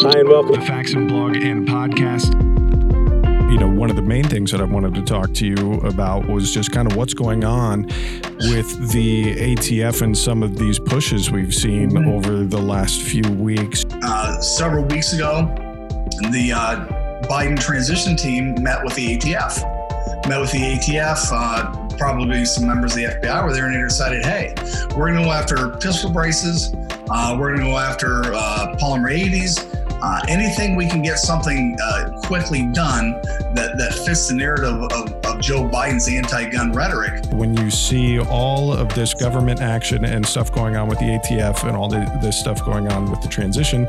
Hi, and welcome to Faxon Blog and Podcast. You know, one of the main things that I wanted to talk to you about was just kind of what's going on with the ATF and some of these pushes we've seen mm-hmm. over the last few weeks. Uh, several weeks ago, the uh, Biden transition team met with the ATF. Met with the ATF. Uh, probably some members of the FBI were there and they decided, hey, we're going to go after pistol braces. Uh, we're going to go after uh, polymer 80s. Uh, anything we can get something uh, quickly done that, that fits the narrative of, of Joe Biden's anti gun rhetoric. When you see all of this government action and stuff going on with the ATF and all the, this stuff going on with the transition,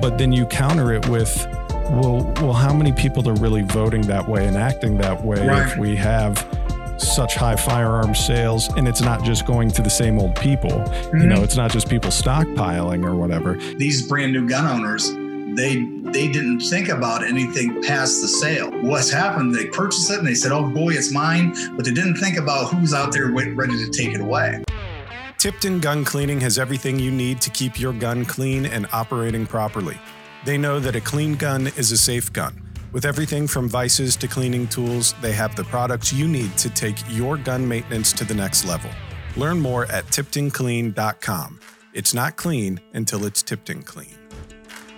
but then you counter it with, well, well, how many people are really voting that way and acting that way right. if we have such high firearm sales and it's not just going to the same old people mm-hmm. you know it's not just people stockpiling or whatever these brand new gun owners they they didn't think about anything past the sale what's happened they purchased it and they said oh boy it's mine but they didn't think about who's out there ready to take it away tipton gun cleaning has everything you need to keep your gun clean and operating properly they know that a clean gun is a safe gun with everything from vices to cleaning tools, they have the products you need to take your gun maintenance to the next level. Learn more at tiptonclean.com. It's not clean until it's Tipton clean.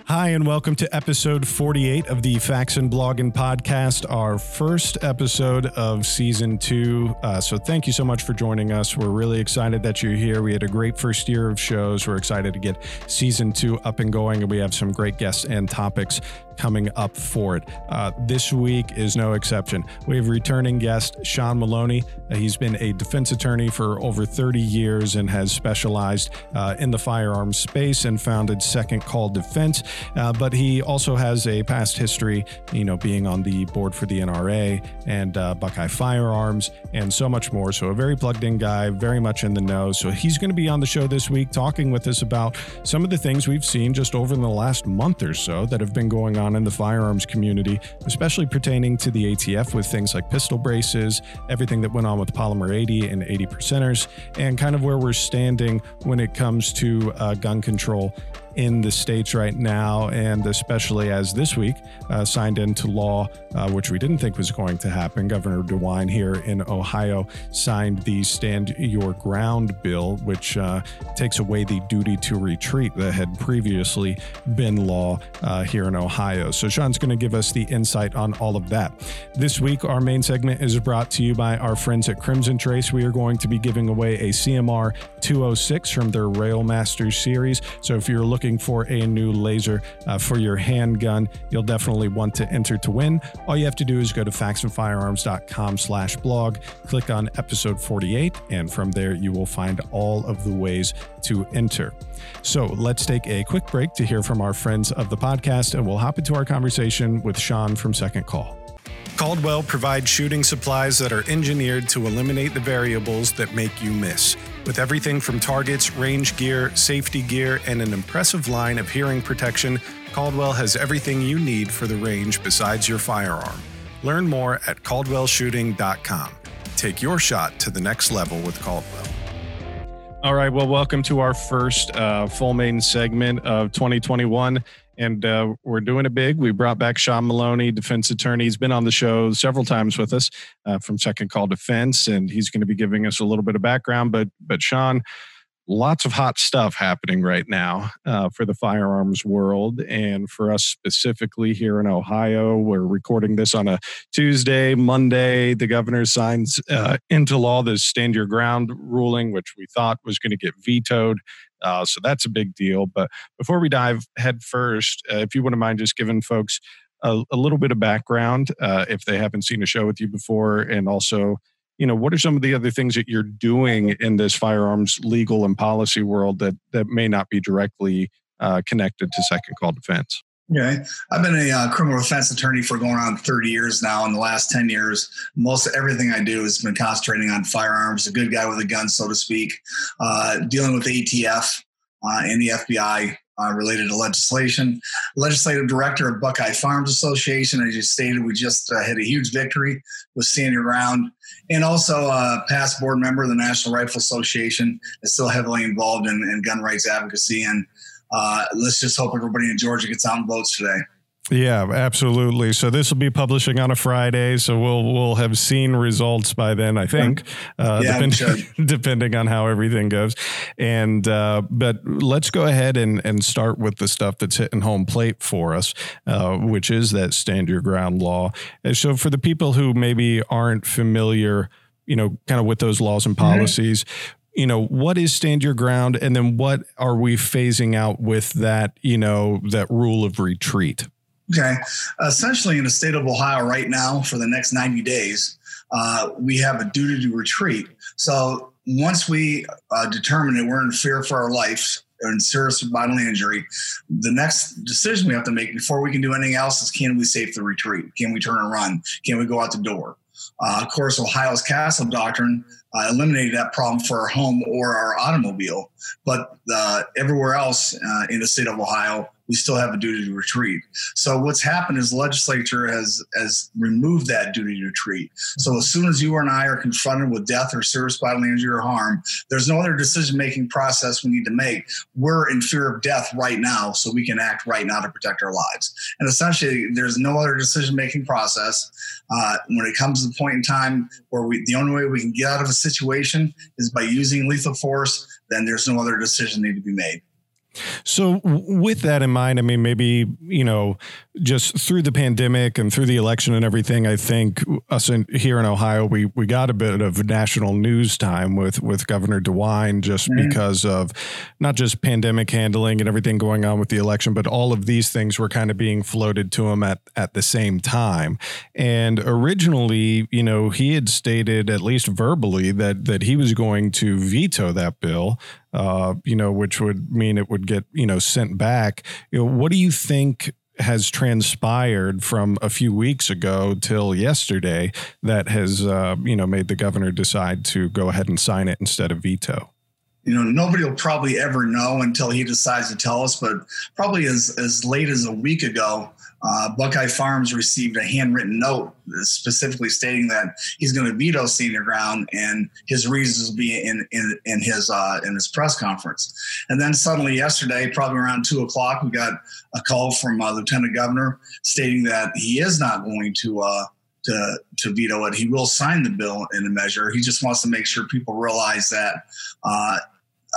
Hi, and welcome to episode 48 of the Faxon Blogging podcast, our first episode of season two. Uh, so, thank you so much for joining us. We're really excited that you're here. We had a great first year of shows. We're excited to get season two up and going, and we have some great guests and topics coming up for it. Uh, this week is no exception. We have returning guest Sean Maloney. Uh, he's been a defense attorney for over 30 years and has specialized uh, in the firearms space and founded Second Call Defense. Uh, but he also has a past history, you know, being on the board for the NRA and uh, Buckeye Firearms and so much more. So a very plugged in guy, very much in the know. So he's going to be on the show this week talking with us about some of the things we've seen just over the last month or so that have been going on on in the firearms community, especially pertaining to the ATF with things like pistol braces, everything that went on with Polymer 80 and 80 percenters, and kind of where we're standing when it comes to uh, gun control in the states right now, and especially as this week uh, signed into law, uh, which we didn't think was going to happen. Governor DeWine here in Ohio signed the Stand Your Ground bill, which uh, takes away the duty to retreat that had previously been law uh, here in Ohio. So, Sean's going to give us the insight on all of that. This week, our main segment is brought to you by our friends at Crimson Trace. We are going to be giving away a CMR 206 from their Railmaster series. So, if you're looking looking for a new laser uh, for your handgun, you'll definitely want to enter to win. All you have to do is go to faxonfirearms.com slash blog, click on episode 48, and from there you will find all of the ways to enter. So let's take a quick break to hear from our friends of the podcast, and we'll hop into our conversation with Sean from Second Call. Caldwell provides shooting supplies that are engineered to eliminate the variables that make you miss. With everything from targets, range gear, safety gear, and an impressive line of hearing protection, Caldwell has everything you need for the range besides your firearm. Learn more at caldwellshooting.com. Take your shot to the next level with Caldwell. All right. Well, welcome to our first uh, full main segment of 2021 and uh, we're doing it big. We brought back Sean Maloney, defense attorney. He's been on the show several times with us uh, from Second Call Defense, and he's going to be giving us a little bit of background. But but Sean, lots of hot stuff happening right now uh, for the firearms world, and for us specifically here in Ohio. We're recording this on a Tuesday, Monday. The governor signs uh, into law the Stand Your Ground ruling, which we thought was going to get vetoed. Uh, so that's a big deal. But before we dive head first, uh, if you wouldn't mind just giving folks a, a little bit of background uh, if they haven't seen a show with you before, and also, you know, what are some of the other things that you're doing in this firearms legal and policy world that that may not be directly uh, connected to second call defense? Okay. I've been a uh, criminal defense attorney for going on 30 years now. In the last 10 years, most everything I do has been concentrating on firearms, a good guy with a gun, so to speak, uh, dealing with ATF uh, and the FBI uh, related to legislation. Legislative director of Buckeye Firearms Association. As you stated, we just uh, had a huge victory with Stand Your Ground. And also a past board member of the National Rifle Association is still heavily involved in, in gun rights advocacy and uh, let's just hope everybody in Georgia gets out and votes today. Yeah, absolutely. So this will be publishing on a Friday, so we'll we'll have seen results by then. I think, uh, yeah, depending, sure. depending on how everything goes. And uh, but let's go ahead and and start with the stuff that's hitting home plate for us, uh, which is that stand your ground law. And so for the people who maybe aren't familiar, you know, kind of with those laws and mm-hmm. policies. You know what is stand your ground and then what are we phasing out with that you know that rule of retreat Okay. Essentially, in the state of Ohio right now, for the next 90 days, uh, we have a duty to retreat. So once we uh, determine that we're in fear for our or in serious bodily injury, the next decision we have to make before we can do anything else is can we safely retreat? Can we turn and run? Can we go out the door? Uh, of course, Ohio's castle doctrine uh, eliminated that problem for our home or our automobile, but uh, everywhere else uh, in the state of Ohio, we still have a duty to retreat. So what's happened is legislature has has removed that duty to retreat. So as soon as you and I are confronted with death or serious bodily injury or harm, there's no other decision making process we need to make. We're in fear of death right now, so we can act right now to protect our lives. And essentially, there's no other decision making process uh, when it comes to the point in time where we the only way we can get out of a situation is by using lethal force. Then there's no other decision need to be made. So, with that in mind, I mean, maybe, you know, just through the pandemic and through the election and everything, I think us in, here in Ohio, we, we got a bit of national news time with, with Governor DeWine just mm-hmm. because of not just pandemic handling and everything going on with the election, but all of these things were kind of being floated to him at, at the same time. And originally, you know, he had stated, at least verbally, that, that he was going to veto that bill uh, you know, which would mean it would get, you know, sent back. You know, what do you think has transpired from a few weeks ago till yesterday that has, uh, you know, made the governor decide to go ahead and sign it instead of veto? You know nobody will probably ever know until he decides to tell us but probably as as late as a week ago uh, Buckeye Firearms received a handwritten note specifically stating that he's going to veto stand your ground, and his reasons will be in in, in his uh, in his press conference. And then suddenly yesterday, probably around two o'clock, we got a call from uh, Lieutenant Governor stating that he is not going to. Uh, to, to veto it. He will sign the bill in a measure. He just wants to make sure people realize that uh,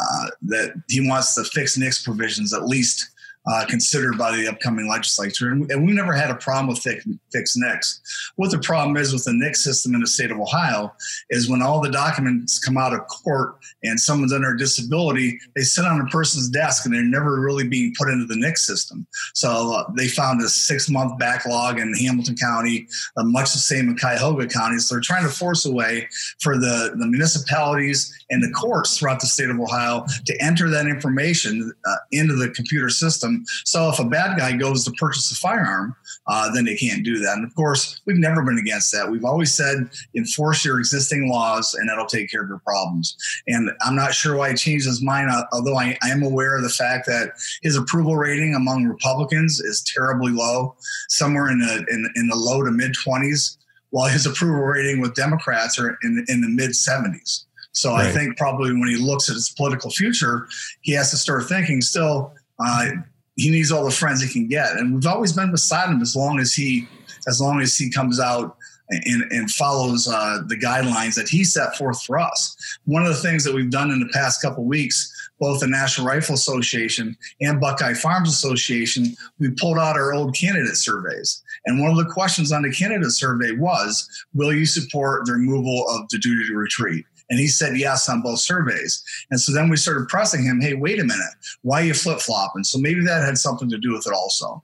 uh, that he wants to fix NICS provisions at least uh, considered by the upcoming legislature. And, and we never had a problem with fix, fix NICS. What the problem is with the NICS system in the state of Ohio is when all the documents come out of court and someone's under a disability, they sit on a person's desk and they're never really being put into the NICS system. So uh, they found a six month backlog in Hamilton County, uh, much the same in Cuyahoga County. So they're trying to force a way for the, the municipalities and the courts throughout the state of Ohio to enter that information uh, into the computer system. So if a bad guy goes to purchase a firearm, uh, then they can't do that. And of course, we've never been against that. We've always said enforce your existing laws and that'll take care of your problems. And I'm not sure why he changed his mind, uh, although I, I am aware of the fact that his approval rating among Republicans is terribly low, somewhere in the in, in the low to mid 20s, while his approval rating with Democrats are in, in the mid 70s. So right. I think probably when he looks at his political future, he has to start thinking still, uh, he needs all the friends he can get. And we've always been beside him as long as he, as long as he comes out and, and follows uh, the guidelines that he set forth for us. One of the things that we've done in the past couple weeks, both the National Rifle Association and Buckeye Firearms Association, we pulled out our old candidate surveys. And one of the questions on the candidate survey was, will you support the removal of the duty to retreat? And he said yes on both surveys. And so then we started pressing him, hey, wait a minute, why you flip flopping? So maybe that had something to do with it also.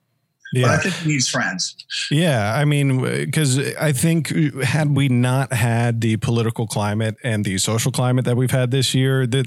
Yeah. But I think he needs friends. Yeah. I mean, because I think had we not had the political climate and the social climate that we've had this year, that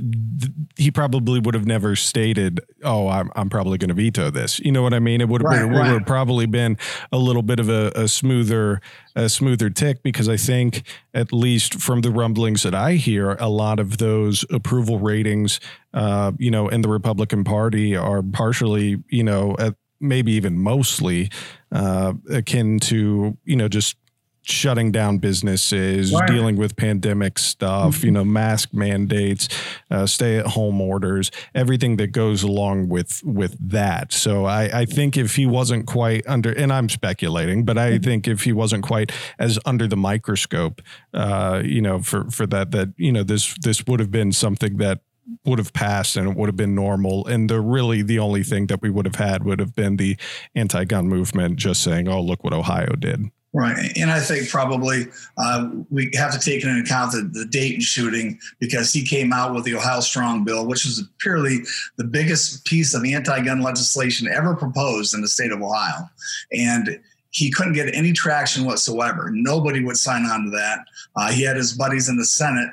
he probably would have never stated, "Oh, I'm, I'm probably going to veto this." You know what I mean? It would have, right, been, right. would have probably been a little bit of a, a smoother, a smoother tick because I think, at least from the rumblings that I hear, a lot of those approval ratings, uh, you know, in the Republican Party are partially, you know, at maybe even mostly uh, akin to you know just shutting down businesses, Right. dealing with pandemic stuff, you know, mask mandates, uh, stay at home orders, everything that goes along with with that. So I, I think if he wasn't quite under, and I'm speculating, but I think if he wasn't quite as under the microscope, uh, you know, for for that that you know this this would have been something that would have passed and it would have been normal. And the really the only thing that we would have had would have been the anti-gun movement just saying, "Oh, look what Ohio did." Right. And I think probably uh, we have to take into account the, the Dayton shooting because he came out with the Ohio Strong Bill, which was purely the biggest piece of anti gun legislation ever proposed in the state of Ohio. And he couldn't get any traction whatsoever. Nobody would sign on to that. Uh, he had his buddies in the Senate,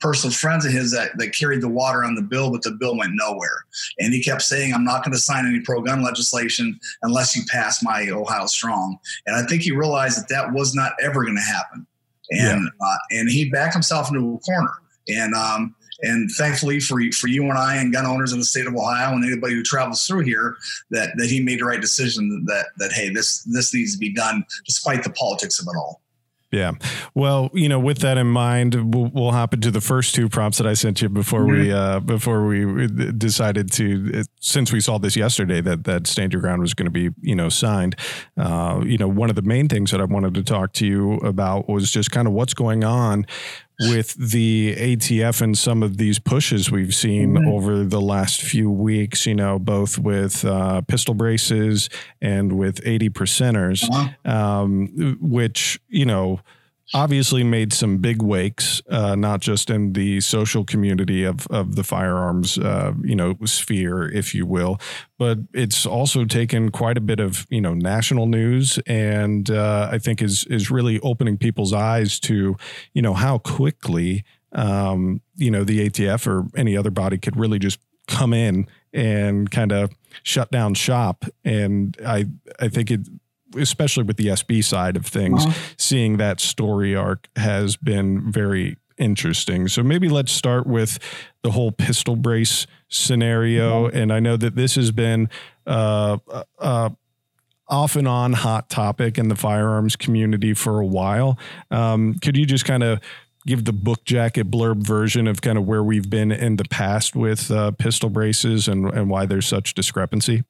personal friends of his that, that carried the water on the bill, but the bill went nowhere. And he kept saying, I'm not going to sign any pro gun legislation unless you pass my Ohio Strong. And I think he realized that that was not ever going to happen. And uh, and he backed himself into a corner. And um, and thankfully for for you and I and gun owners in the state of Ohio and anybody who travels through here, that that he made the right decision that that hey this this needs to be done despite the politics of it all. Yeah. Well, you know, with that in mind, we'll, we'll hop into the first two prompts that I sent you before we uh, before we decided to, since we saw this yesterday that that Stand Your Ground was going to be, you know, signed. Uh, you know, one of the main things that I wanted to talk to you about was just kind of what's going on with the ATF and some of these pushes we've seen Mhm. over the last few weeks, you know, both with uh, pistol braces and with 80 percenters, Uh-huh. um, which, you know, obviously made some big wakes, uh, not just in the social community of, of the firearms, uh, you know, sphere, if you will, but it's also taken quite a bit of, you know, national news and uh, I think is, is really opening people's eyes to, you know, how quickly, um, you know, the ATF or any other body could really just come in and kind of shut down shop. And I, I think it, especially with the SB side of things, Uh-huh. seeing that story arc has been very interesting. So maybe let's start with the whole pistol brace scenario. And I know that this has been uh, uh, off and on hot topic in the firearms community for a while. Um, could you just kind of give the book jacket blurb version of kind of where we've been in the past with uh, pistol braces and, and why there's such discrepancy?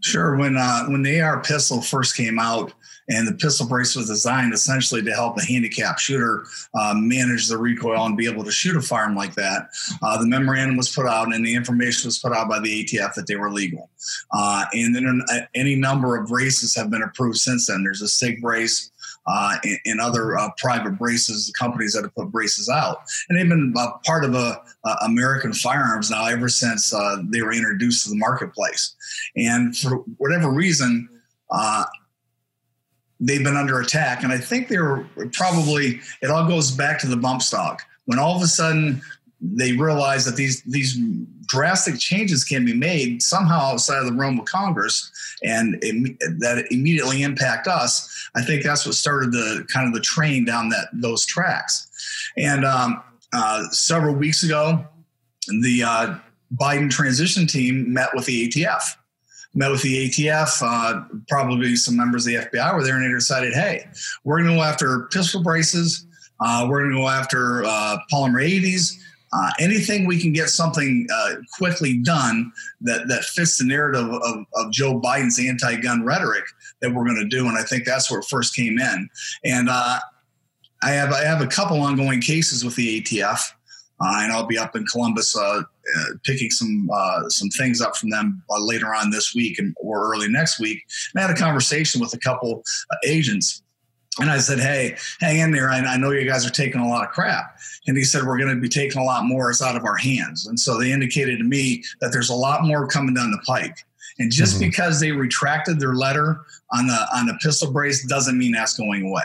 Sure. When uh, when the AR pistol first came out, and the pistol brace was designed essentially to help a handicapped shooter uh, manage the recoil and be able to shoot a firearm like that, uh, the memorandum was put out and the information was put out by the ATF that they were legal. Uh, and then uh, any number of braces have been approved since then. There's a SIG brace. Uh, and other uh, private braces, companies that have put braces out, and they've been part of uh, American firearms now ever since uh, they were introduced to the marketplace. And for whatever reason, uh, they've been under attack. And I think they were probably, it all goes back to the bump stock. When all of a sudden they realize that these, these drastic changes can be made somehow outside of the realm of Congress and it, that immediately impact us. I think that's what started the kind of the train down that those tracks. And um, uh, several weeks ago, the uh, Biden transition team met with the ATF met with the ATF, uh, probably some members of the FBI were there, and they decided, hey, we're going to go after pistol braces. Uh, we're going to go after uh, polymer 80s. Uh, anything we can get something uh, quickly done that, that fits the narrative of, of Joe Biden's anti-gun rhetoric that we're going to do, and I think that's where it first came in. And uh, I have I have a couple ongoing cases with the ATF. Uh, and I'll be up in Columbus uh, uh, picking some some things up from them later on this week and or early next week. And I had a conversation with a couple agents, and I said, "Hey, hang in there. I, I know you guys are taking a lot of crap." And he said, "We're going to be taking a lot more. It's out of our hands." And so they indicated to me that there's a lot more coming down the pike. And just Mhm. because they retracted their letter on the on the pistol brace doesn't mean that's going away.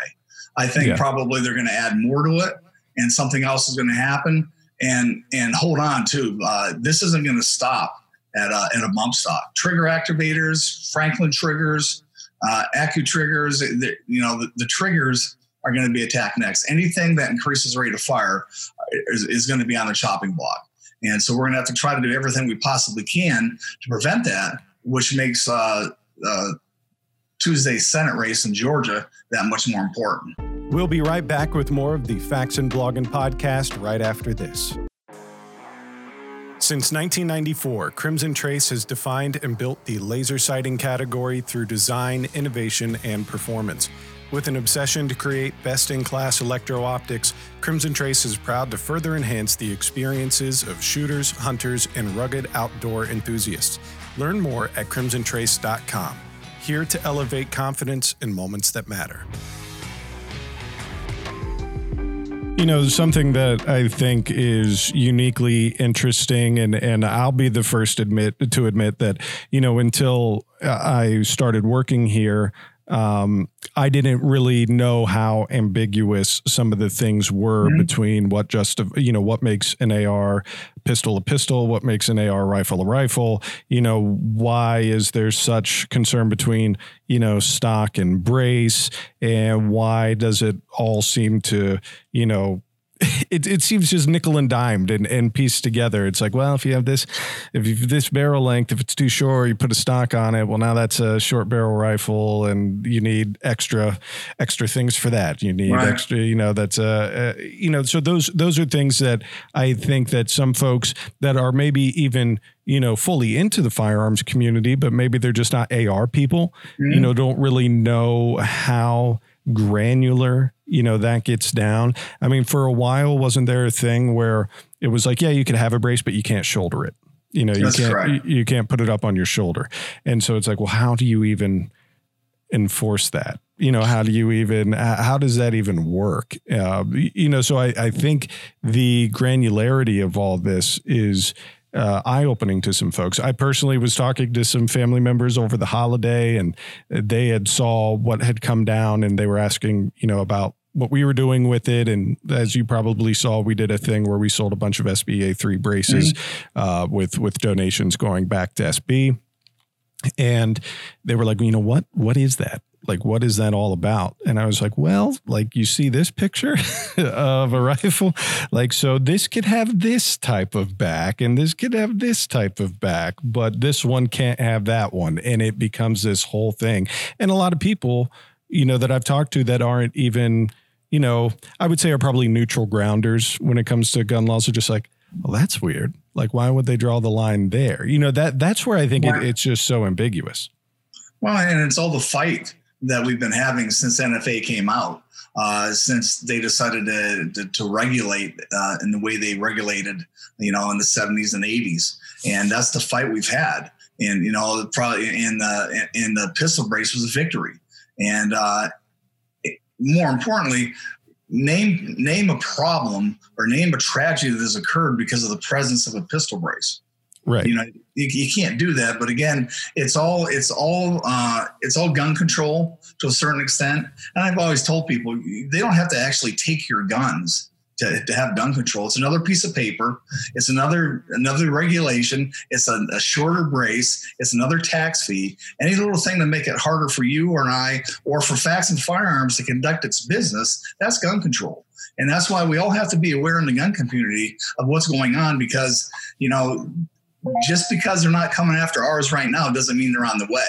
I think Yeah. probably they're going to add more to it, and something else is going to happen and and hold on to uh, this isn't going to stop at a, at a bump stock. Trigger activators, Franklin triggers, uh, Accu triggers. the- you know the, the triggers are going to be attacked next. Anything that increases rate of fire is, is going to be on the chopping block. And so we're going to have to try to do everything we possibly can to prevent that, which makes uh, uh, Tuesday's Senate race in Georgia that much more important. We'll be right back with more of the Faxon Blogging podcast right after this. Since 1994, Crimson Trace has defined and built the laser sighting category through design, innovation, and performance. With an obsession to create best in class electro optics, Crimson Trace is proud to further enhance the experiences of shooters, hunters, and rugged outdoor enthusiasts. Learn more at crimsontrace.com. Here to elevate confidence in moments that matter. You know, something that I think is uniquely interesting, and, and I'll be the first admit to admit that, you know, until uh, I started working here, um, I didn't really know how ambiguous some of the things were mm-hmm. between what just you know what makes an AR pistol a pistol, what makes an AR rifle a rifle. You know why is there such concern between you know stock and brace, and why does it all seem to you know it, it seems just nickel and dimed and, and pieced together. It's like, well, if you have this, if you this barrel length, if it's too short, you put a stock on it. Well, now that's a short barrel rifle, and you need extra extra things for that. You need right. extra, you know, that's a, uh, you know, so those those are things that I think that some folks that are maybe even you know fully into the firearms community, but maybe they're just not AR people, mm-hmm. you know, don't really know how granular you know that gets down. I mean for a while wasn't there a thing where it was like yeah you could have a brace but you can't shoulder it? You know you That's can't you, you, can't put it up on your shoulder. And so it's like well how do you even enforce that? You know how do you even how does that even work? Uh, you know so I, I think the granularity of all this is uh, eye opening to some folks. I personally was talking to some family members over the holiday, and they had saw what had come down, and they were asking, you know, about what we were doing with it. And as you probably saw, we did a thing where we sold a bunch of SBA three braces mm-hmm. uh, with with donations going back to SB. And they were like, you know what? What is that? Like what is that all about? And i was like well like you see this picture of a rifle? Like so this could have this type of back and this could have this type of back but this one can't have that one. And it becomes this whole thing. And a lot of people you know that i've talked to that aren't even you know i would say are probably neutral grounders when it comes to gun laws are just like well that's weird. Like why would they draw the line there? You know that that's where i think it, it's just so ambiguous. Well and it's all the fight that we've been having since NFA came out, uh, since they decided to, to, to regulate uh, in the way they regulated, you know, in the 70s and 80s. And that's the fight we've had. And, you know, probably in the, in the pistol brace was a victory. And uh, more importantly, name name a problem or name a tragedy that has occurred because of the presence of a pistol brace. Right. You know, you, you can't do that. But again, it's all it's all uh, it's all gun control to a certain extent. And I've always told people they don't have to actually take your guns to, to have gun control. It's another piece of paper. It's another another regulation. It's a, a, shorter brace. It's another tax fee. Any little thing to make it harder for you or I or for Faxon Firearms to conduct its business, that's gun control. And that's why we all have to be aware in the gun community of what's going on because, you know, just because they're not coming after ours right now doesn't mean they're on the way.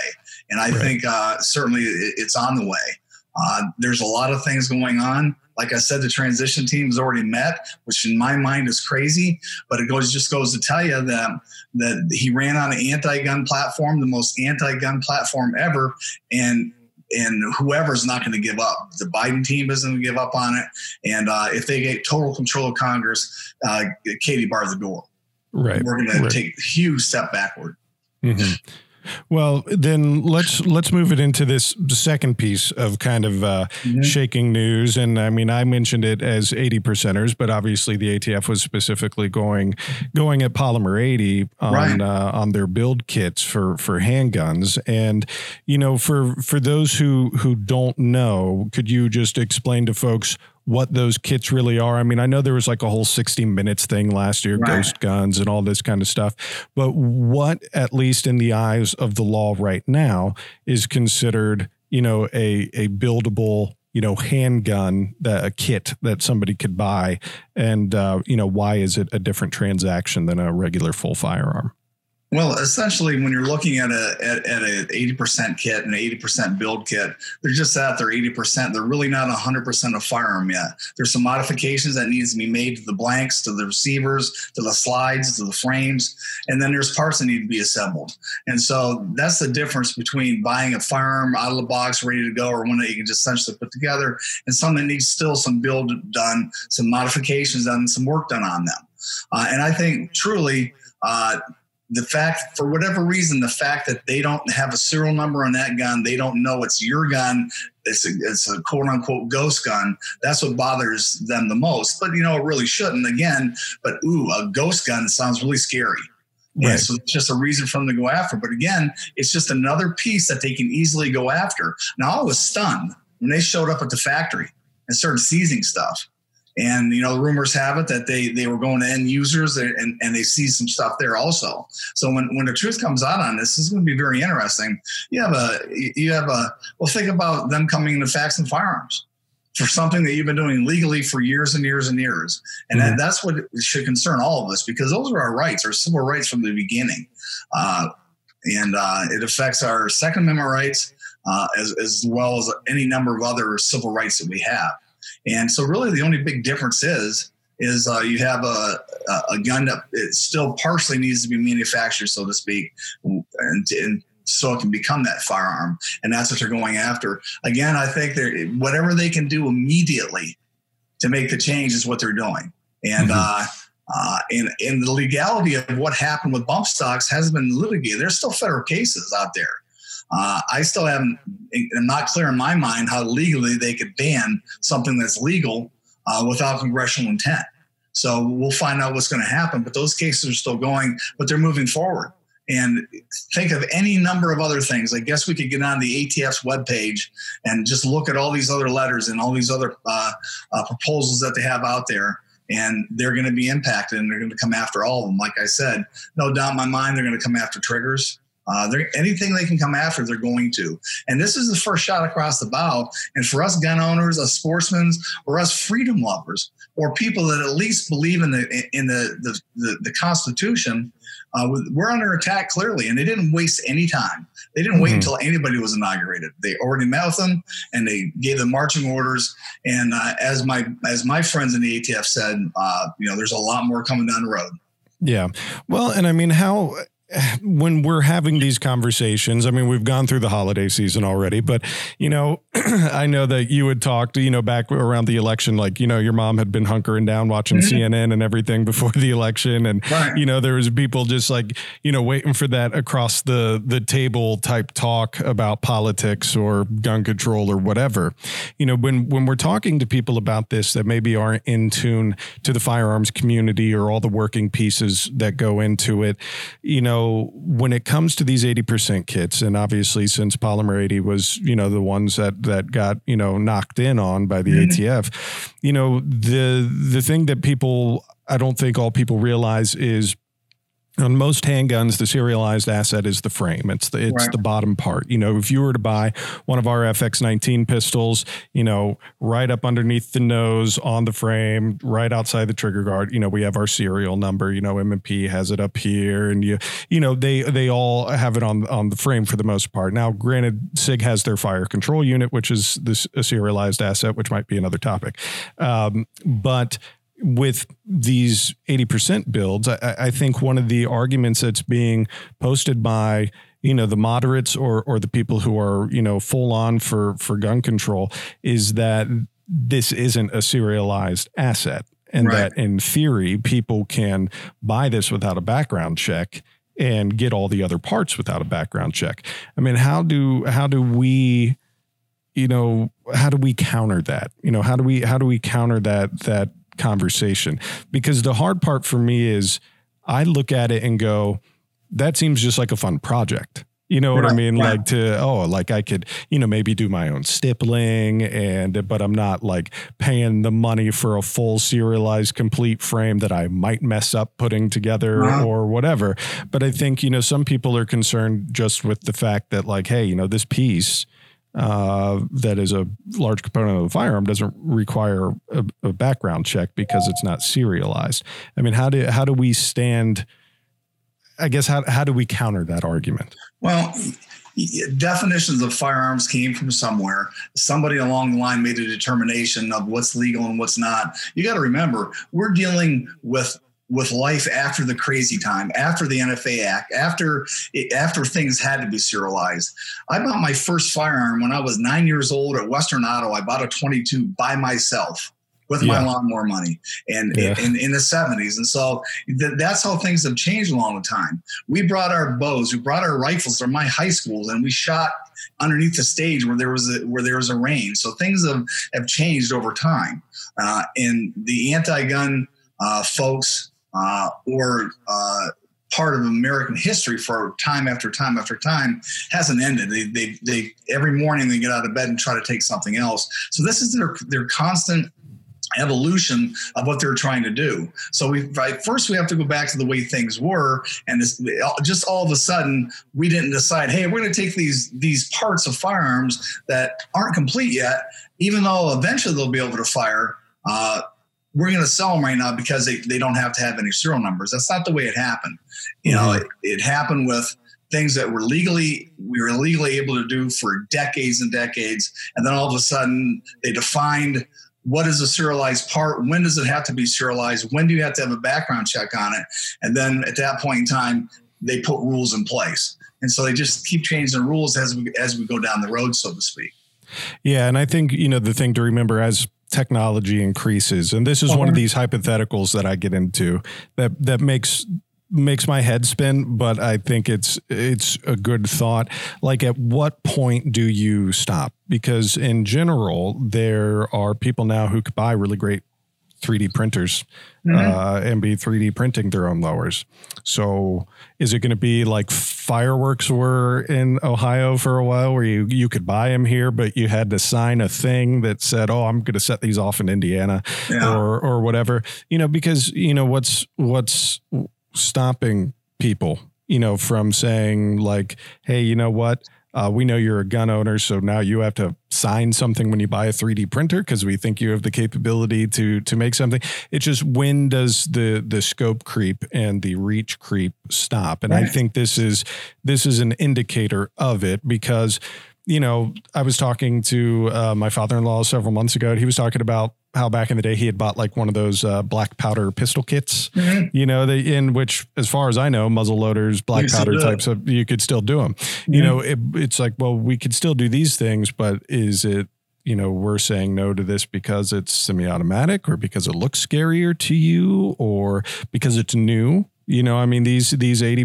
And I right. think uh, certainly it's on the way. Uh, there's a lot of things going on. Like I said, the transition team has already met, which in my mind is crazy. But it goes just goes to tell you that that he ran on an anti-gun platform, the most anti-gun platform ever, and and whoever's not going to give up. The Biden team isn't going to give up on it. And uh, if they get total control of Congress, uh, Katie barred the door. Right. We're going right. to take a huge step backward. Mm-hmm. Well, then let's let's move it into this second piece of kind of uh, mm-hmm. shaking news. And I mean, I mentioned it as eighty percenters, but obviously the ATF was specifically going going at polymer eighty on right. uh, on their build kits for for handguns. And you know, for for those who who don't know, could you just explain to folks what those kits really are. I mean, I know there was like a whole 60 minutes thing last year, right. ghost guns and all this kind of stuff. But what, at least in the eyes of the law right now, is considered, you know, a, a buildable, you know, handgun that a kit that somebody could buy. And, uh, you know, why is it a different transaction than a regular full firearm? Well, essentially, when you're looking at a at, at an 80% kit and an 80% build kit, they're just at their 80%. They're really not 100% a firearm yet. There's some modifications that needs to be made to the blanks, to the receivers, to the slides, to the frames, and then there's parts that need to be assembled. And so that's the difference between buying a firearm out of the box, ready to go, or one that you can just essentially put together, and something that needs still some build done, some modifications done, some work done on them. Uh, and I think truly. Uh, the fact for whatever reason the fact that they don't have a serial number on that gun they don't know it's your gun it's a, it's a quote unquote ghost gun that's what bothers them the most but you know it really shouldn't again but ooh a ghost gun sounds really scary Right. Yeah, so it's just a reason for them to go after. But again, it's just another piece that they can easily go after. Now I was stunned when they showed up at the factory and started seizing stuff. And you know, the rumors have it that they they were going to end users and, and they see some stuff there also. So when, when the truth comes out on this, this is going to be very interesting. You have a you have a well, think about them coming into Faxon Firearms for something that you've been doing legally for years and years and years. And mm-hmm. that, that's what should concern all of us because those are our rights, our civil rights from the beginning. Uh, and uh, it affects our Second Amendment rights uh, as, as well as any number of other civil rights that we have. And so, really, the only big difference is is uh, you have a, a gun that it still partially needs to be manufactured, so to speak, and, and so it can become that firearm. And that's what they're going after. Again, I think they're whatever they can do immediately to make the change is what they're doing. And mm-hmm. uh, uh, and, and the legality of what happened with bump stocks hasn't been litigated. There's still federal cases out there. Uh, I still haven't, I'm not clear in my mind how legally they could ban something that's legal uh, without congressional intent. So we'll find out what's going to happen. But those cases are still going, but they're moving forward. And think of any number of other things. I guess we could get on the ATF's webpage and just look at all these other letters and all these other uh, uh, proposals that they have out there and they're going to be impacted and they're going to come after all of them. Like I said, no doubt in my mind, they're going to come after triggers. Uh, anything they can come after, they're going to. And this is the first shot across the bow. And for us gun owners, us sportsmen, or us freedom lovers, or people that at least believe in the in the the, the, the Constitution, uh, we're under attack clearly. And they didn't waste any time. They didn't mm-hmm. wait until anybody was inaugurated. They already met with them, and they gave them marching orders. And uh, as my as my friends in the ATF said, uh, you know, there's a lot more coming down the road. Yeah. Well, and I mean, how when we're having these conversations, I mean, we've gone through the holiday season already, but you know, I know that you had talked, you know, back around the election, like, you know, your mom had been hunkering down watching mm-hmm. CNN and everything before the election. And, right. you know, there was people just like, you know, waiting for that across the, the table type talk about politics or gun control or whatever. You know, when, when we're talking to people about this that maybe aren't in tune to the firearms community or all the working pieces that go into it, you know, know, when it comes to these 80% kits, and obviously since Polymer 80 was, you know, the ones that that got, you know, knocked in on by the mm-hmm. ATF, you know, the the thing that people I don't think all people realize is on most handguns, the serialized asset is the frame. It's the it's right. the bottom part. You know, if you were to buy one of our FX19 pistols, you know, right up underneath the nose on the frame, right outside the trigger guard, you know, we have our serial number. You know, M&P has it up here, and you you know they they all have it on on the frame for the most part. Now, granted, Sig has their fire control unit, which is this a serialized asset, which might be another topic, um, but with these 80% builds, I, I, think one of the arguments that's being posted by you know the moderates or or the people who are you know full on for for gun control is that this isn't a serialized asset and right. that in theory people can buy this without a background check and get all the other parts without a background check. I mean, how do how do we you know how do we counter that? You know, how do we how do we counter that that conversation because the hard part for me is I look at it and go, that seems just like a fun project. You know what right, I mean? Like to oh, like I could, you know, maybe do my own stippling and but I'm not like paying the money for a full serialized complete frame that I might mess up putting together uh-huh. or whatever. But I think, you know, some people are concerned just with the fact that like, hey, you know, this piece uh, that is a large component of the firearm doesn't require a, a, background check because it's not serialized. I mean, how do how do we stand? I guess how how do we counter that argument? Well, definitions of firearms came from somewhere. Somebody along the line made a determination of what's legal and what's not. You got to remember, we're dealing with with life after the crazy time, after the NFA Act, after after things had to be serialized. I bought my first firearm when I was nine years old at Western Auto. I bought a 22 by myself with yeah. my lawnmower money and yeah. in, in, the 70s. And so th- that's how things have changed along the time. We brought our bows, we brought our rifles from my high schools and we shot underneath the stage where there was a, where there was a range. So things have, have changed over time. Uh, and the anti-gun uh, folks uh, or uh, part of American history for time after time after time hasn't ended. They, they, they, every morning they get out of bed and try to take something else. So this is their, their constant evolution of what they're trying to do. So we right, first we have to go back to the way things were, and this, just all of a sudden we didn't decide, hey, we're going to take these these parts of firearms that aren't complete yet, even though eventually they'll be able to fire. Uh, we're going to sell them right now because they, they don't have to have any serial numbers. That's not the way it happened. You know, it, it happened with things that were legally we were legally able to do for decades and decades and then all of a sudden they defined what is a serialized part when does it have to be serialized when do you have to have a background check on it and then at that point in time they put rules in place and so they just keep changing the rules as we as we go down the road so to speak yeah and i think you know the thing to remember as technology increases. And this is one of uh-huh. these hypotheticals that I get into that that makes makes my head spin but I think it's it's a good thought. Like at what point do you stop? Because in general there are people now who could buy really great 3D printers mm-hmm. uh, and be 3D printing their own lowers. So is it going to be like fireworks were in Ohio for a while where you, you could buy them here, but you had to sign a thing that said, oh, I'm going to set these off in Indiana yeah. or, or whatever, you know, because, you know, what's, what's stopping people, you know, from saying like, Hey, you know what? Uh, we know you're a gun owner, so now you have to sign something when you buy a 3D printer because we think you have the capability to to make something. It's just when does the the scope creep and the reach creep stop? And right. I think this is this is an indicator of it because you know, I was talking to uh, my father in law several months ago, and he was talking about how back in the day he had bought like one of those uh, black powder pistol kits, mm-hmm. you know, they, in which, as far as I know, muzzle loaders, black powder types of, you could still do them. Mm-hmm. You know, it, it's like, well, we could still do these things, but is it, you know, we're saying no to this because it's semi automatic or because it looks scarier to you or because it's new? You know, I mean, these, these 80,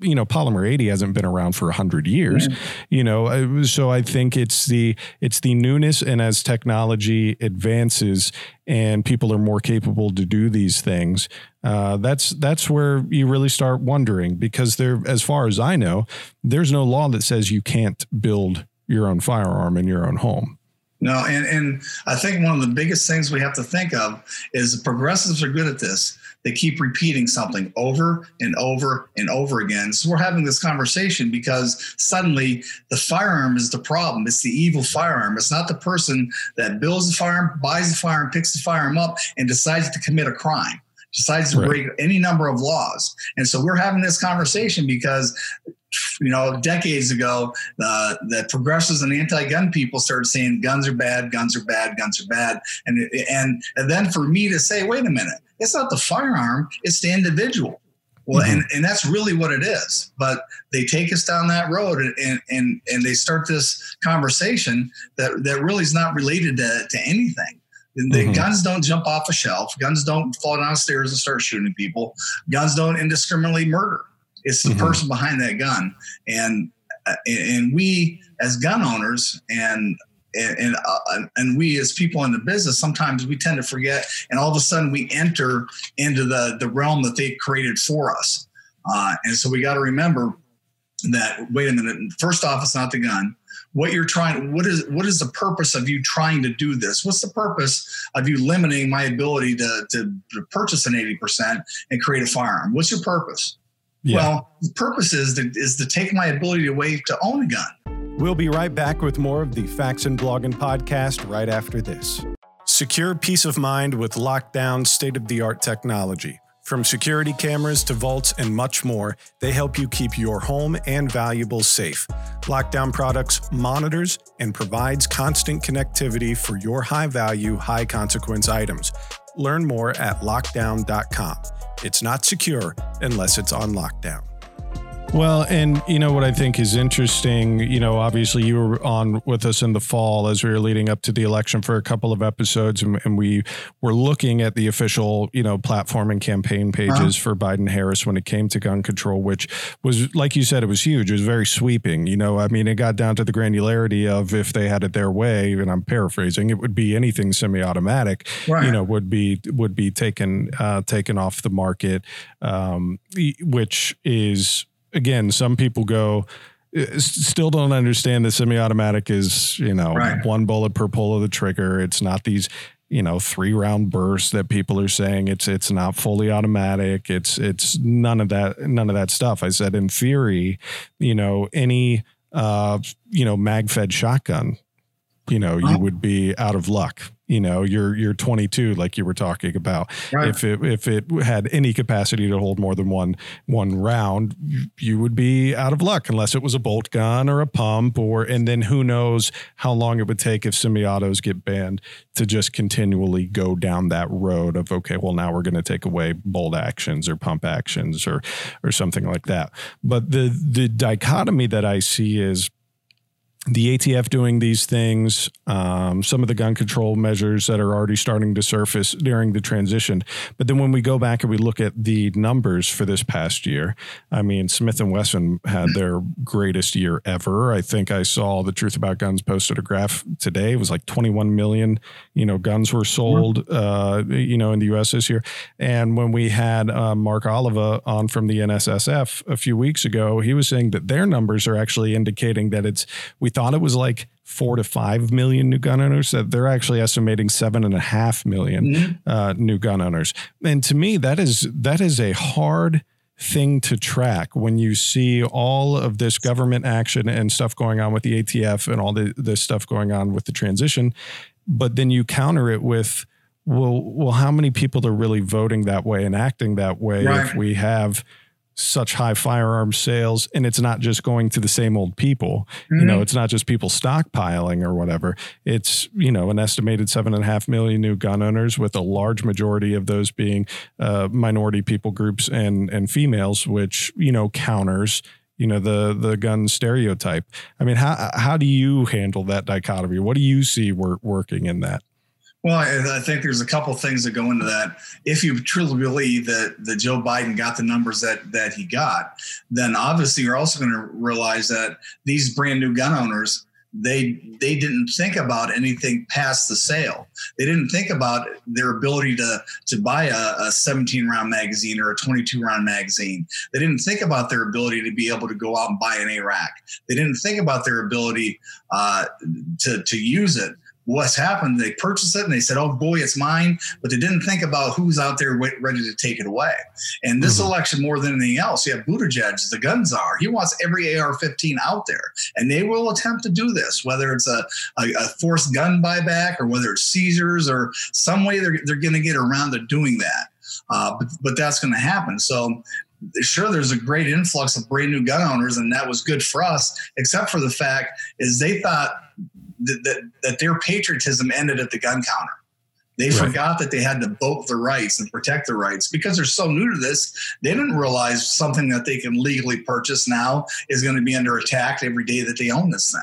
you know polymer 80 hasn't been around for 100 years you know uh, so i think it's the it's the newness and as technology advances and people are more capable to do these things uh, that's that's where you really start wondering because there as far as i know there's no law that says you can't build your own firearm in your own home no, and, and I think one of the biggest things we have to think of is the progressives are good at this. They keep repeating something over and over and over again. So we're having this conversation because suddenly the firearm is the problem. It's the evil firearm. It's not the person that builds the firearm, buys the firearm, picks the firearm up, and decides to commit a crime decides to right. break any number of laws. And so we're having this conversation because you know, decades ago, uh, the progressives and anti-gun people started saying guns are bad, guns are bad, guns are bad, and and and then for me to say, wait a minute, it's not the firearm, it's the individual. Well, mm-hmm. and, and that's really what it is. But they take us down that road and, and, and they start this conversation that, that really is not related to, to anything. The mm-hmm. guns don't jump off a shelf. Guns don't fall downstairs and start shooting people. Guns don't indiscriminately murder. It's the mm-hmm. person behind that gun, and uh, and we as gun owners and and uh, and we as people in the business sometimes we tend to forget, and all of a sudden we enter into the the realm that they created for us, uh, and so we got to remember that. Wait a minute. First off, it's not the gun what you're trying what is what is the purpose of you trying to do this what's the purpose of you limiting my ability to, to, to purchase an 80% and create a firearm what's your purpose yeah. Well, the purpose is to, is to take my ability away to own a gun. We'll be right back with more of the Faxon Blogging podcast right after this. Secure peace of mind with lockdown, state of the art technology. From security cameras to vaults and much more, they help you keep your home and valuables safe. Lockdown Products monitors and provides constant connectivity for your high value, high consequence items. Learn more at lockdown.com. It's not secure unless it's on lockdown. Well, and you know what I think is interesting, you know, obviously you were on with us in the fall as we were leading up to the election for a couple of episodes and, and we were looking at the official, you know, platform and campaign pages uh-huh. for Biden Harris when it came to gun control, which was like you said, it was huge. It was very sweeping. You know, I mean, it got down to the granularity of if they had it their way, and I'm paraphrasing, it would be anything semi-automatic, right. you know, would be would be taken uh taken off the market, um, which is again, some people go, uh, still don't understand the semi-automatic is you know right. one bullet per pull of the trigger. It's not these you know three round bursts that people are saying. It's it's not fully automatic. It's it's none of that none of that stuff. I said in theory you know any uh you know mag fed shotgun you know you would be out of luck you know you're you're 22 like you were talking about right. if it if it had any capacity to hold more than one one round you would be out of luck unless it was a bolt gun or a pump or and then who knows how long it would take if semi-autos get banned to just continually go down that road of okay well now we're going to take away bolt actions or pump actions or or something like that but the the dichotomy that i see is the ATF doing these things, um, some of the gun control measures that are already starting to surface during the transition. But then when we go back and we look at the numbers for this past year, I mean, Smith and Wesson had their greatest year ever. I think I saw the Truth About Guns posted a graph today. It was like 21 million, you know, guns were sold, uh, you know, in the U.S. this year. And when we had uh, Mark Oliva on from the NSSF a few weeks ago, he was saying that their numbers are actually indicating that it's we thought it was like four to five million new gun owners. That they're actually estimating seven and a half million, mm-hmm. uh, new gun owners. And to me, that is that is a hard thing to track when you see all of this government action and stuff going on with the ATF and all the, this stuff going on with the transition. But then you counter it with, well, well, how many people are really voting that way and acting that way right. if we have such high firearm sales and it's not just going to the same old people mm-hmm. you know mm-hmm. it's not just people stockpiling or whatever it's you know an estimated seven and a half million new gun owners with a large majority of those being uh, minority people groups and and females which you know counters you know the the gun stereotype i mean how how do you handle that dichotomy what do you see work, working in that well, I, think there's a couple things that go into that. If you truly believe that, that Joe Biden got the numbers that that he got, then obviously you're also going to realize that these brand new gun owners they they didn't think about anything past the sale. They didn't think about their ability to to buy a, a 17 round magazine or a 22 round magazine. They didn't think about their ability to be able to go out and buy an ARAC. They didn't think about their ability uh, to to use it what's happened. They purchased it and they said, "Oh boy, it's mine," but they didn't think about who's out there ready to take it away. And this mm-hmm. election, more than anything else, you have Buttigieg, the gun czar. He wants every AR-15 out there, and they will attempt to do this, whether it's a, a, a forced gun buyback or whether it's seizures or some way they're they're going to get around to doing that. Uh, but, but that's going to happen. So sure there's a great influx of brand new gun owners and that was good for us except for the fact is they thought that, that, that their patriotism ended at the gun counter. They right. forgot that they had to vote their rights and protect their rights because they're so new to this. They didn't realize something that they can legally purchase now is going to be under attack every day that they own this thing.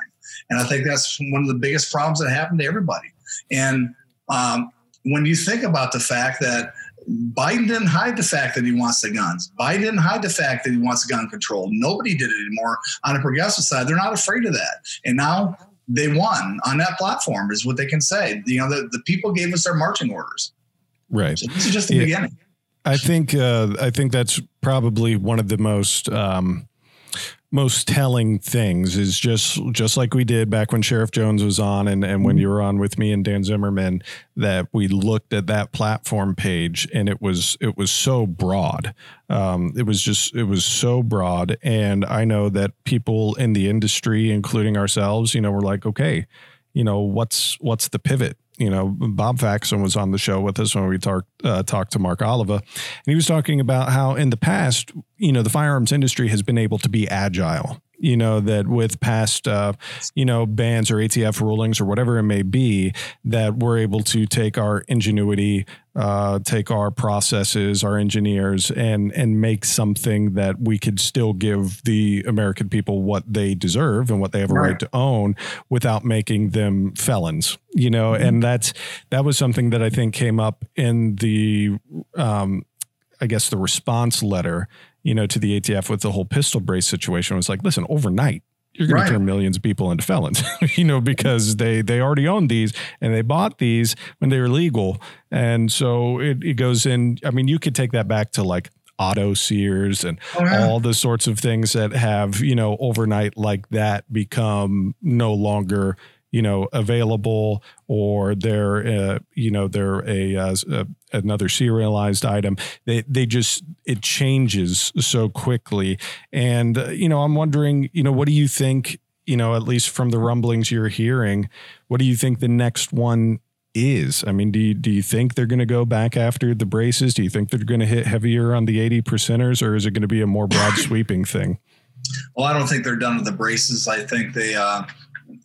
And I think that's one of the biggest problems that happened to everybody. And um, when you think about the fact that Biden didn't hide the fact that he wants the guns. Biden didn't hide the fact that he wants gun control. Nobody did it anymore on the progressive side. They're not afraid of that. And now they won on that platform is what they can say. You know, the, the people gave us their marching orders. Right. So this is just the yeah. beginning. I think uh, I think that's probably one of the most um, most telling things is just just like we did back when Sheriff Jones was on and, and when mm-hmm. you were on with me and Dan Zimmerman that we looked at that platform page and it was it was so broad. Um, it was just it was so broad and I know that people in the industry, including ourselves, you know, were like, okay, you know, what's what's the pivot? You know, Bob Faxon was on the show with us when we talked uh, talked to Mark Oliva, and he was talking about how in the past, you know, the firearms industry has been able to be agile you know that with past uh, you know bans or ATF rulings or whatever it may be that we're able to take our ingenuity uh, take our processes our engineers and and make something that we could still give the American people what they deserve and what they have a right, right to own without making them felons you know mm-hmm. and that's that was something that I think came up in the um, I guess the response letter you know, to the ATF with the whole pistol brace situation was like, listen, overnight, you're going right. to turn millions of people into felons, you know, because they they already own these and they bought these when they were legal, and so it, it goes in. I mean, you could take that back to like auto sears and oh, yeah. all the sorts of things that have you know overnight like that become no longer you know available or they're uh, you know they're a, uh, a, another serialized item. They they just it changes so quickly. And uh, you know i'm wondering you know what do you think you know at least from the rumblings you're hearing what do you think the next one is? I mean do you, do you think they're going to go back after the braces? Do you think they're going to hit heavier on the 80 percenters or is it going to be a more broad sweeping thing? Well i don't think they're done with the braces. I think they uh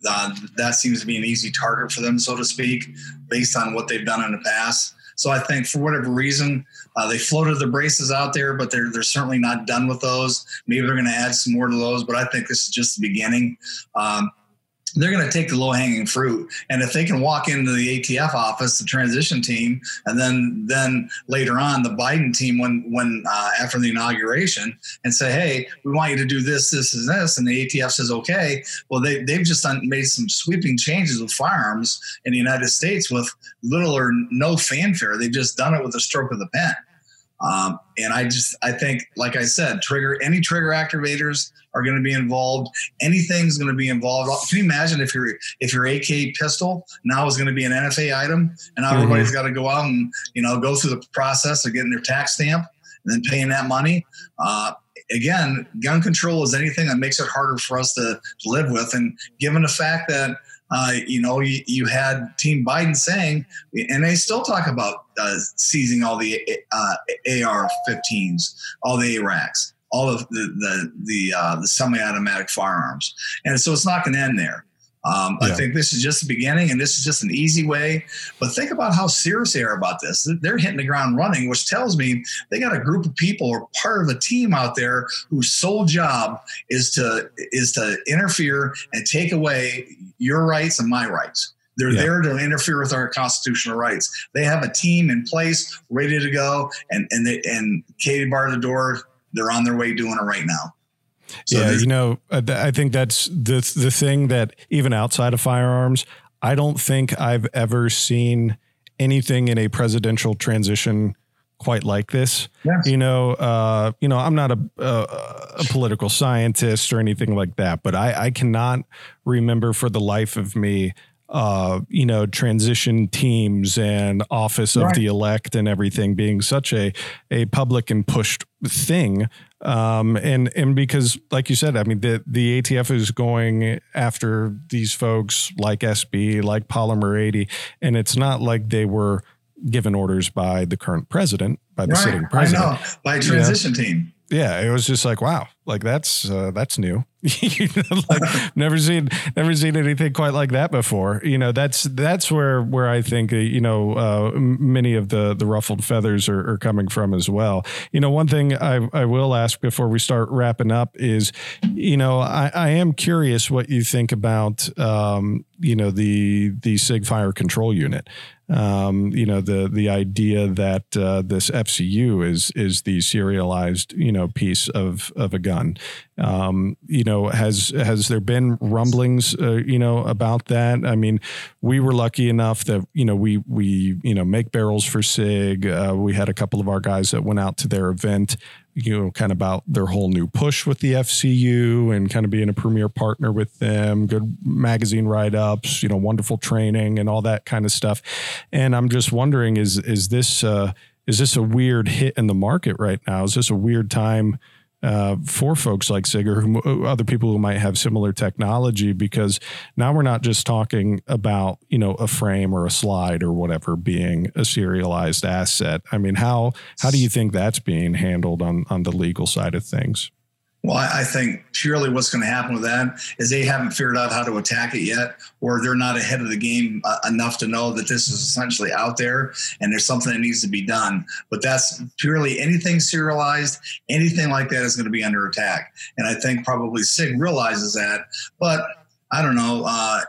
uh, that seems to be an easy target for them, so to speak, based on what they've done in the past. So I think for whatever reason, uh, they floated the braces out there, but they're they're certainly not done with those. Maybe they're going to add some more to those, but I think this is just the beginning. Um, they're going to take the low hanging fruit. And if they can walk into the ATF office, the transition team, and then then later on the Biden team, when when uh, after the inauguration, and say, hey, we want you to do this, this, and this, and the ATF says okay. Well, they they've just made some sweeping changes with firearms in the United States with little or no fanfare. They've just done it with a stroke of the pen. Um, and I just, I think, like I said, trigger any trigger activators are going to be involved. Anything's going to be involved. Can you imagine if your if your AK pistol now is going to be an NFA item, and now mm-hmm. everybody's got to go out and you know go through the process of getting their tax stamp and then paying that money. Uh, again, gun control is anything that makes it harder for us to live with, and given the fact that uh, you know, you, you, had Team Biden saying, and they still talk about uh, seizing all the uh, AR-15s, all the ARACs, all of the the the, uh, the semi-automatic firearms, and so it's not going to end there. Um, yeah. I think this is just the beginning, and this is just an easy way. But think about how serious they are about this. They're hitting the ground running, which tells me they got a group of people or part of a team out there whose sole job is to is to interfere and take away your rights and my rights. They're yeah. there to interfere with our constitutional rights. They have a team in place, ready to go, and and they, and Katie barred the door. They're on their way doing it right now. So yeah, you know, I think that's the the thing that even outside of firearms, I don't think I've ever seen anything in a presidential transition quite like this. Yes. You know, uh, you know, I'm not a, a, a, political scientist or anything like that, but I, I cannot remember for the life of me uh, you know, transition teams and office of the elect and everything being such a a public and pushed thing. Um, and and because, like you said, I mean, the the ATF is going after these folks like SB, like Polymer 80, and it's not like they were given orders by the current president, by the right. sitting president, I know, by a transition you know? team yeah, it was just like wow, like that's uh, that's new. like, never seen never seen anything quite like that before. You know, that's that's where where I think uh, you know uh, many of the the ruffled feathers are, are, coming from as well. You know, one thing I I will ask before we start wrapping up is, you know, I, I am curious what you think about um, you know the the Sig Fire Control Unit um, you know the the idea that uh, this FCU is is the serialized you know piece of of a gun. Um, you know, has has there been rumblings uh, you know about that? I mean, we were lucky enough that you know we we you know make barrels for Sig. Uh, we had a couple of our guys that went out to their event you know, kind of about their whole new push with the FCU and kind of being a premier partner with them, good magazine write ups, you know, wonderful training and all that kind of stuff. And I'm just wondering, is is this uh, is this a weird hit in the market right now? Is this a weird time uh, for folks like Sig or who, other people who might have similar technology because now we're not just talking about you know a frame or a slide or whatever being a serialized asset. I mean, how how do you think that's being handled on on the legal side of things? Well, I think purely what's going to happen with that is they haven't figured out how to attack it yet, or they're not ahead of the game uh, enough to know that this is essentially out there and there's something that needs to be done. But that's purely anything serialized, anything like that is going to be under attack. And I think probably SIG realizes that. But I don't know. Uh,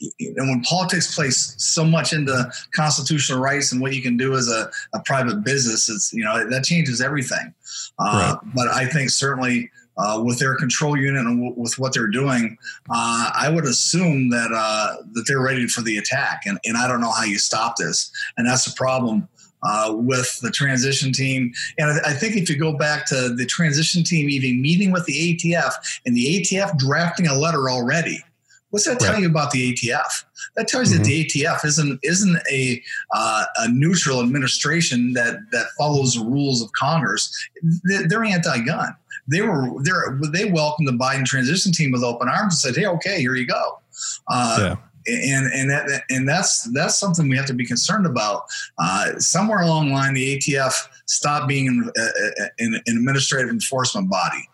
and when politics plays so much into constitutional rights and what you can do as a, a private business, it's you know that changes everything. Uh, right. But I think certainly uh, with their control unit and w- with what they're doing, uh, I would assume that uh, that they're ready for the attack. And, and I don't know how you stop this, and that's the problem. Uh, with the transition team. And I, I, think if you go back to the transition team even meeting with the ATF and the ATF drafting a letter already, what's that tell right. you about the ATF? That tells mm-hmm. you that the ATF isn't isn't a uh, a neutral administration that that follows the rules of Congress. They're anti-gun. They were they they welcomed the Biden transition team with open arms and said, "Hey, okay, here you go." Uh, yeah and and that and that's that's something we have to be concerned about. Uh, somewhere along the line, the ATF stopped being an, an, administrative enforcement body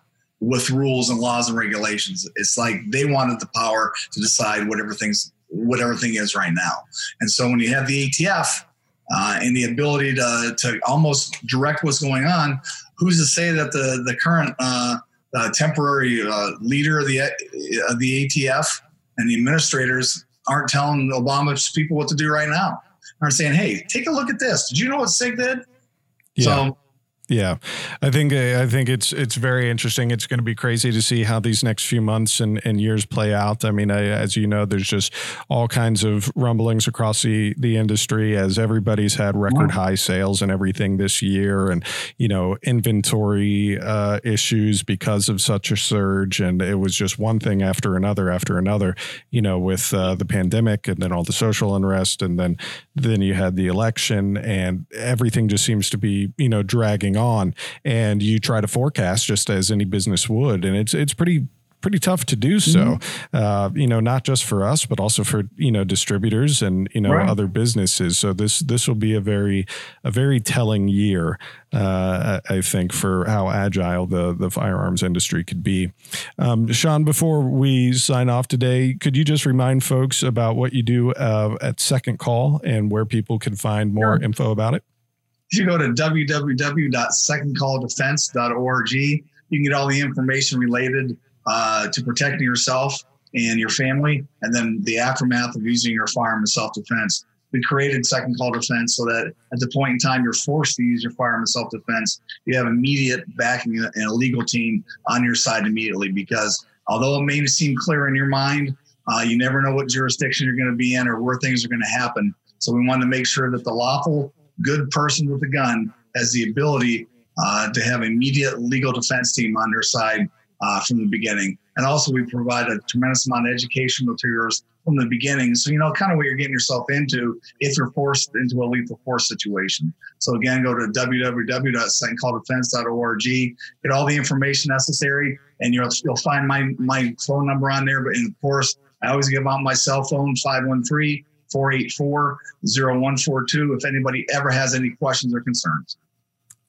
with rules and laws and regulations. It's like they wanted the power to decide whatever things whatever thing is right now. And so when you have the ATF uh, and the ability to, to almost direct what's going on, who's to say that the the current uh, uh, temporary uh, leader of the of the ATF and the administrators aren't telling Obama's people what to do right now? Aren't saying, "Hey, take a look at this. Did you know what SIG did?" Yeah. So yeah, I think uh, I think it's it's very interesting. It's going to be crazy to see how these next few months and, and years play out. I mean, I, as you know, there's just all kinds of rumblings across the the industry as everybody's had record high sales and everything this year, and you know inventory uh, issues because of such a surge, and it was just one thing after another after another. You know, with uh, the pandemic and then all the social unrest, and then then you had the election, and everything just seems to be you know dragging going on and you try to forecast just as any business would and it's it's pretty pretty tough to do so. Mm-hmm. Uh, you know, not just for us, but also for you know distributors and you know right. other businesses. So this this will be a very a very telling year, uh, I think, for how agile the the firearms industry could be. Um, Sean, before we sign off today, could you just remind folks about what you do uh, at Second Call and where people can find more sure. info about it? If you go to www.secondcalldefense.org, you can get all the information related uh, to protecting yourself and your family, and then the aftermath of using your firearm in self defense. We created Second Call Defense so that at the point in time you're forced to use your firearm in self defense, you have immediate backing and a legal team on your side immediately. Because although it may seem clear in your mind, uh, you never know what jurisdiction you're going to be in or where things are going to happen. So we wanted to make sure that the lawful good person with a gun has the ability uh, to have immediate legal defense team on their side uh, from the beginning. And also, we provide a tremendous amount of education materials from the beginning. So, you know, kind of what you're getting yourself into if you're forced into a lethal force situation. So, again, go to www.secondcalldefense.org, get all the information necessary, and you'll, you'll find my, my phone number on there. But, of course, I always give out my cell phone, 513 484 0142 if anybody ever has any questions or concerns.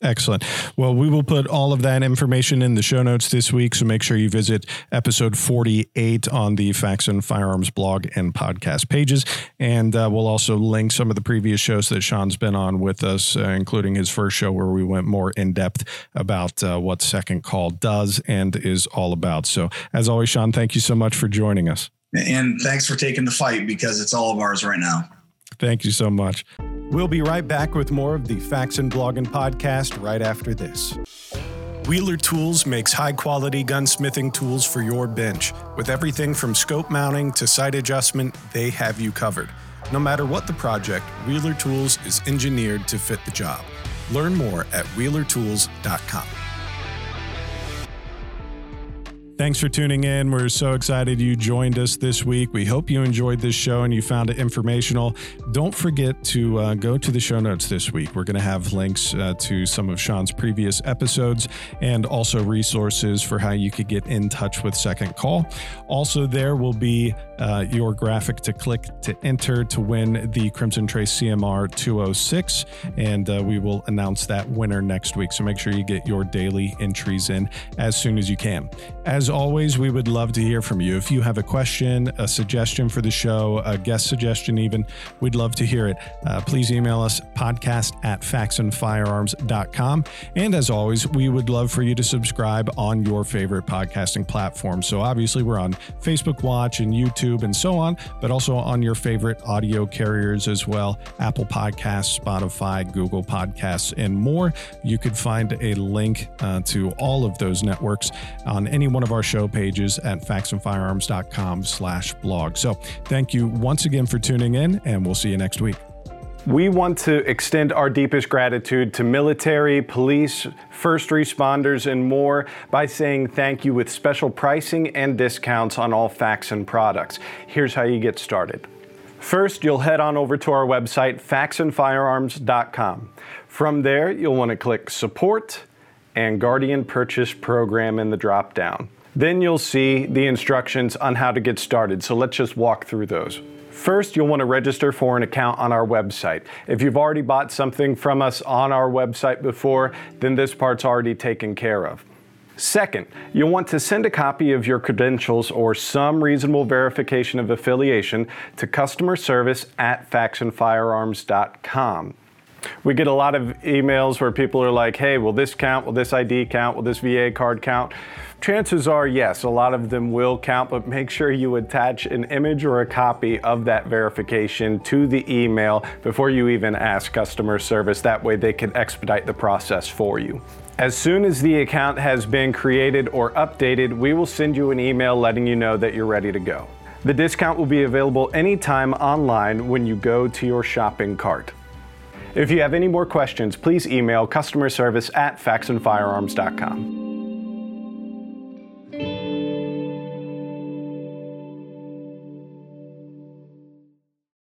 Excellent. Well, we will put all of that information in the show notes this week. So make sure you visit episode 48 on the Faxon Firearms blog and podcast pages. And uh, we'll also link some of the previous shows that Sean's been on with us, uh, including his first show where we went more in depth about uh, what Second Call does and is all about. So, as always, Sean, thank you so much for joining us. And thanks for taking the fight because it's all of ours right now. Thank you so much. We'll be right back with more of the Faxon Blogging Podcast right after this. Wheeler Tools makes high quality gunsmithing tools for your bench. With everything from scope mounting to sight adjustment, they have you covered. No matter what the project, Wheeler Tools is engineered to fit the job. Learn more at wheelertools.com. Thanks for tuning in. We're so excited you joined us this week. We hope you enjoyed this show and you found it informational. Don't forget to uh, go to the show notes this week. We're going to have links uh, to some of Sean's previous episodes and also resources for how you could get in touch with Second Call. Also, there will be uh, your graphic to click to enter to win the Crimson Trace CMR 206, and uh, we will announce that winner next week. So make sure you get your daily entries in as soon as you can. As always, we would love to hear from you. If you have a question, a suggestion for the show, a guest suggestion, even, we'd love to hear it. Uh, please email us podcast at faxonfirearms.com. And as always, we would love for you to subscribe on your favorite podcasting platform. So obviously, we're on Facebook Watch and YouTube and so on, but also on your favorite audio carriers as well Apple Podcasts, Spotify, Google Podcasts, and more. You could find a link uh, to all of those networks on any one of our show pages at faxonfirearms.com slash blog. So thank you once again for tuning in, and we'll see you next week. We want to extend our deepest gratitude to military, police, first responders, and more by saying thank you with special pricing and discounts on all Faxon products. Here's how you get started. First, you'll head on over to our website, faxonfirearms.com. From there, you'll want to click Support and Guardian Purchase Program in the drop down. Then you'll see the instructions on how to get started. So let's just walk through those. First, you'll want to register for an account on our website. If you've already bought something from us on our website before, then this part's already taken care of. Second, you'll want to send a copy of your credentials or some reasonable verification of affiliation to customer service at faxonfirearms.com. We get a lot of emails where people are like, hey, will this count? Will this ID count? Will this VA card count? Chances are, yes, a lot of them will count, but make sure you attach an image or a copy of that verification to the email before you even ask customer service. That way they can expedite the process for you. As soon as the account has been created or updated, we will send you an email letting you know that you're ready to go. The discount will be available anytime online when you go to your shopping cart. If you have any more questions, please email customer service at faxonfirearms.com.